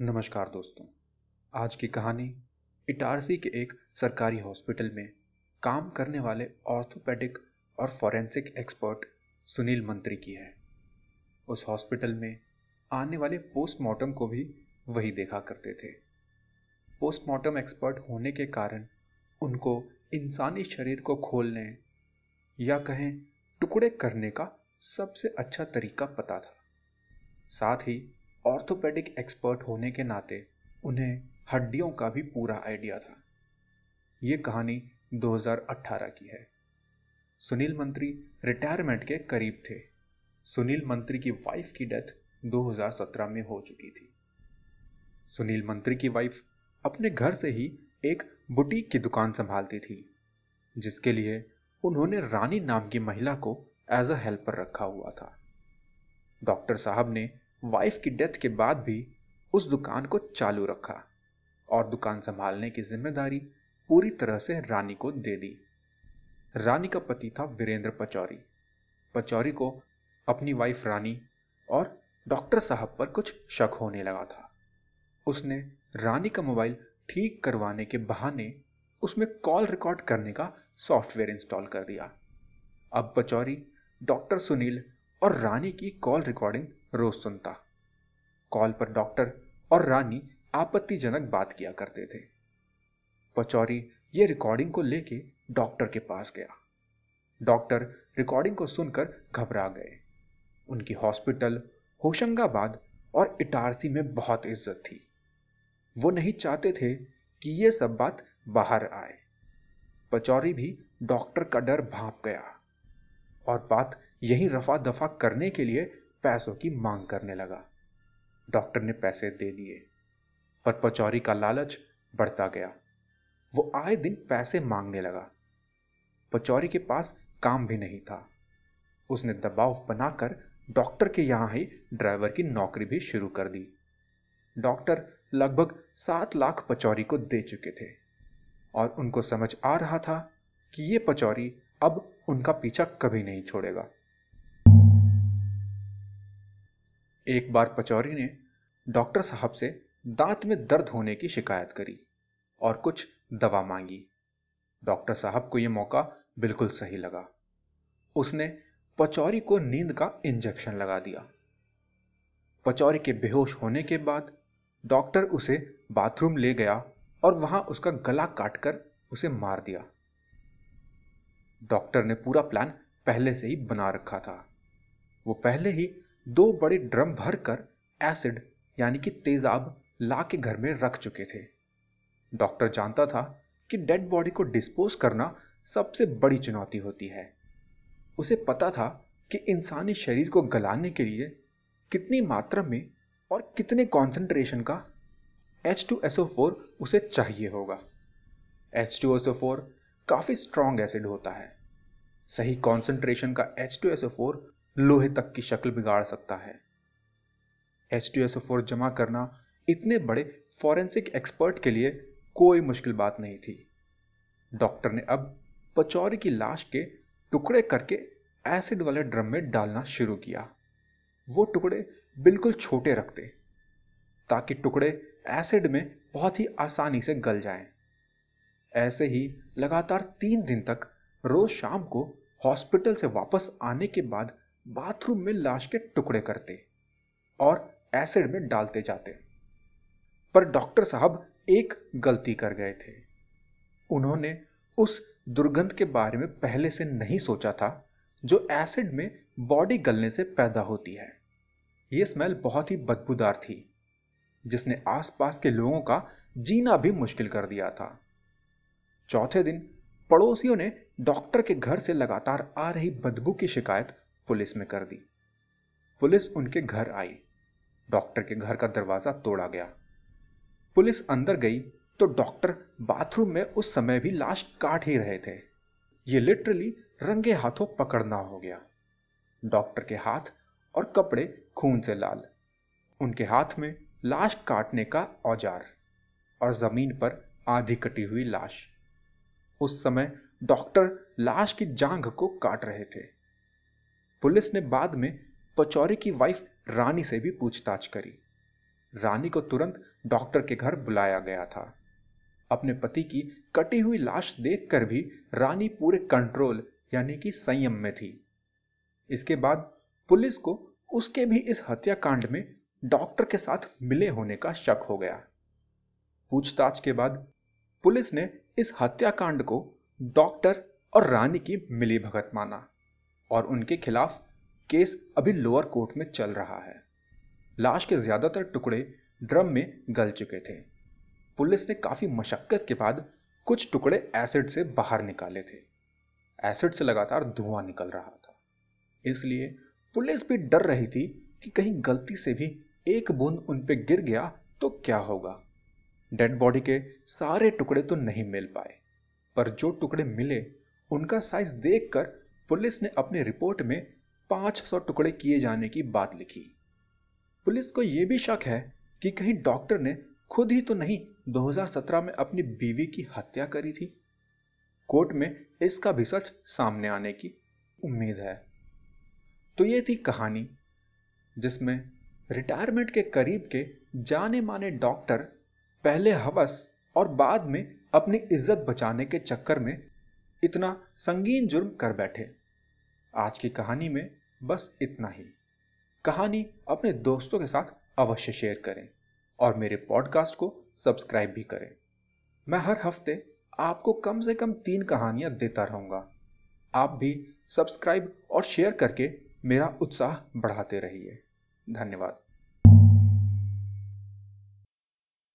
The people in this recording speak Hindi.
नमस्कार दोस्तों। आज की कहानी इटारसी के एक सरकारी हॉस्पिटल में काम करने वाले ऑर्थोपेडिक और फॉरेंसिक एक्सपर्ट सुनील मंत्री की है। उस हॉस्पिटल में आने वाले पोस्टमार्टम को भी वही देखा करते थे। पोस्टमार्टम एक्सपर्ट होने के कारण उनको इंसानी शरीर को खोलने या कहें टुकड़े करने का सबसे अच्छा तरीका पता था। साथ ही ऑर्थोपेडिक एक्सपर्ट होने के नाते उन्हें हड्डियों का भी पूरा आइडिया था। ये कहानी 2018 की है। सुनील मंत्री रिटायरमेंट के करीब थे। सुनील मंत्री की वाइफ की डेथ 2017 में हो चुकी थी। सुनील मंत्री की वाइफ अपने घर से ही एक बुटीक की दुकान संभालती थी, जिसके लिए उन्होंने रानी नाम की महिला को एज अ हेल्पर रखा हुआ था। डॉक्टर साहब ने वाइफ की डेथ के बाद भी उस दुकान को चालू रखा और दुकान संभालने की ज़िम्मेदारी पूरी तरह से रानी को दे दी। रानी का पति था वीरेंद्र पचौरी। पचौरी को अपनी वाइफ रानी और डॉक्टर साहब पर कुछ शक होने लगा था। उसने रानी का मोबाइल ठीक करवाने के बहाने उसमें कॉल रिकॉर्ड करने का सॉफ्टवेयर इंस्टॉल कर दिया। अब पचौरी, डॉक्टर सुनील और रानी की कॉल रिकॉर्डिंग रोज सुनता। कॉल पर डॉक्टर और रानी आपत्तिजनक बात किया करते थे। पचौरी ये रिकॉर्डिंग को लेके डॉक्टर के पास गया। डॉक्टर रिकॉर्डिंग को सुनकर घबरा गए। उनकी हॉस्पिटल, होशंगाबाद और इटारसी में बहुत इज़्ज़त थी। वो नहीं चाहते थे कि ये सब बात बाहर आए। पचौरी भी डॉक्टर का डर भाप गया। और बात यही रफा दफ़ा करने के लिए पैसों की मांग करने लगा। डॉक्टर ने पैसे दे दिए, पर पचौरी का लालच बढ़ता गया। वो आए दिन पैसे मांगने लगा। पचौरी के पास काम भी नहीं था। उसने दबाव बनाकर डॉक्टर के यहाँ ही ड्राइवर की नौकरी भी शुरू कर दी। डॉक्टर लगभग सात लाख पचौरी को दे चुके थे, और उनको समझ आ रहा था कि ये पचौरी अब उनका पीछा कभी नहीं छोड़ेगा। एक बार पचौरी ने डॉक्टर साहब से दांत में दर्द होने की शिकायत करी और कुछ दवा मांगी। डॉक्टर साहब को यह मौका बिल्कुल सही लगा। उसने पचौरी को नींद का इंजेक्शन लगा दिया। पचौरी के बेहोश होने के बाद डॉक्टर उसे बाथरूम ले गया और वहाँ उसका गला काटकर उसे मार दिया। डॉक्टर ने पूरा प्लान पहले से ही बना रखा था। वो पहले ही दो बड़े ड्रम भरकर एसिड, यानी कि तेजाब ला के घर में रख चुके थे। डॉक्टर जानता था कि डेड बॉडी को डिस्पोज करना सबसे बड़ी चुनौती होती है। उसे पता था कि इंसानी शरीर को गलाने के लिए कितनी मात्रा में और कितने कॉन्सेंट्रेशन का H2SO4 उसे चाहिए होगा। H2SO4 काफ़ी स्ट्रॉन्ग एसिड होता है। सही कॉन्सेंट्रेशन का H2SO4 लोहे तक की शक्ल बिगाड़ सकता है। एच टी एस फोर जमा करना इतने बड़े फॉरेंसिक एक्सपर्ट के लिए कोई मुश्किल बात नहीं थी। डॉक्टर ने अब पचौरी की लाश के टुकड़े करके एसिड वाले ड्रम में डालना शुरू किया। वो टुकड़े बिल्कुल छोटे रखते, ताकि टुकड़े एसिड में बहुत ही आसानी से गल जाएँ। ऐसे ही लगातार तीन दिन तक रोज शाम को हॉस्पिटल से वापस आने के बाद बाथरूम में लाश के टुकड़े करते और एसिड में डालते जाते। पर डॉक्टर साहब एक गलती कर गए थे। उन्होंने उस दुर्गंध के बारे में पहले से नहीं सोचा था, जो एसिड में बॉडी गलने से पैदा होती है। यह स्मेल बहुत ही बदबूदार थी, जिसने आसपास के लोगों का जीना भी मुश्किल कर दिया था। चौथे दिन पड़ोसियों ने डॉक्टर के घर से लगातार आ रही बदबू की शिकायत पुलिस में कर दी। पुलिस उनके घर आई। डॉक्टर के घर का दरवाज़ा तोड़ा गया। पुलिस अंदर गई तो डॉक्टर बाथरूम में उस समय भी लाश काट ही रहे थे। ये लिटरली रंगे हाथों पकड़ना हो गया। डॉक्टर के हाथ और कपड़े खून से लाल। उनके हाथ में लाश काटने का औज़ार और ज़मीन पर आधी कटी हुई लाश। उस समय डॉक्टर लाश की जांघ को काट रहे थे। पुलिस ने बाद में पचौरी की वाइफ रानी से भी पूछताछ करी। रानी को तुरंत डॉक्टर के घर बुलाया गया था। अपने पति की कटी हुई लाश देखकर भी रानी पूरे कंट्रोल यानी कि संयम में थी। इसके बाद पुलिस को उसके भी इस हत्याकांड में डॉक्टर के साथ मिले होने का शक हो गया। पूछताछ के बाद पुलिस ने इस हत्याकांड को डॉक्टर और रानी की मिलीभगत माना। और उनके खिलाफ केस अभी लोअर कोर्ट में चल रहा है। लाश के ज़्यादातर टुकड़े ड्रम में गल चुके थे। पुलिस ने काफ़ी मशक्कत के बाद कुछ टुकड़े एसिड से बाहर निकाले थे। एसिड से लगातार धुआँ निकल रहा था। इसलिए पुलिस भी डर रही थी कि कहीं गलती से भी एक बूंद उन पे गिर गया तो क्या होगा। डेड बॉडी के सारे टुकड़े तो नहीं मिल पाए, पर जो टुकड़े मिले, उनका साइज़ देखकर पुलिस ने अपनी रिपोर्ट में 500 टुकड़े किए जाने की बात लिखी। पुलिस को यह भी शक है कि कहीं डॉक्टर ने खुद ही तो नहीं 2017 में अपनी बीवी की हत्या करी थी। कोर्ट में इसका भी सच सामने आने की उम्मीद है। तो ये थी कहानी, जिसमें रिटायरमेंट के करीब के जाने माने डॉक्टर पहले हवस और बाद में अपनी इज़्ज़त बचाने के चक्कर में इतना संगीन जुर्म कर बैठे। आज की कहानी में बस इतना ही। कहानी अपने दोस्तों के साथ अवश्य शेयर करें और मेरे पॉडकास्ट को सब्सक्राइब भी करें। मैं हर हफ़्ते आपको कम से कम तीन कहानियाँ देता रहूँगा। आप भी सब्सक्राइब और शेयर करके मेरा उत्साह बढ़ाते रहिए। धन्यवाद।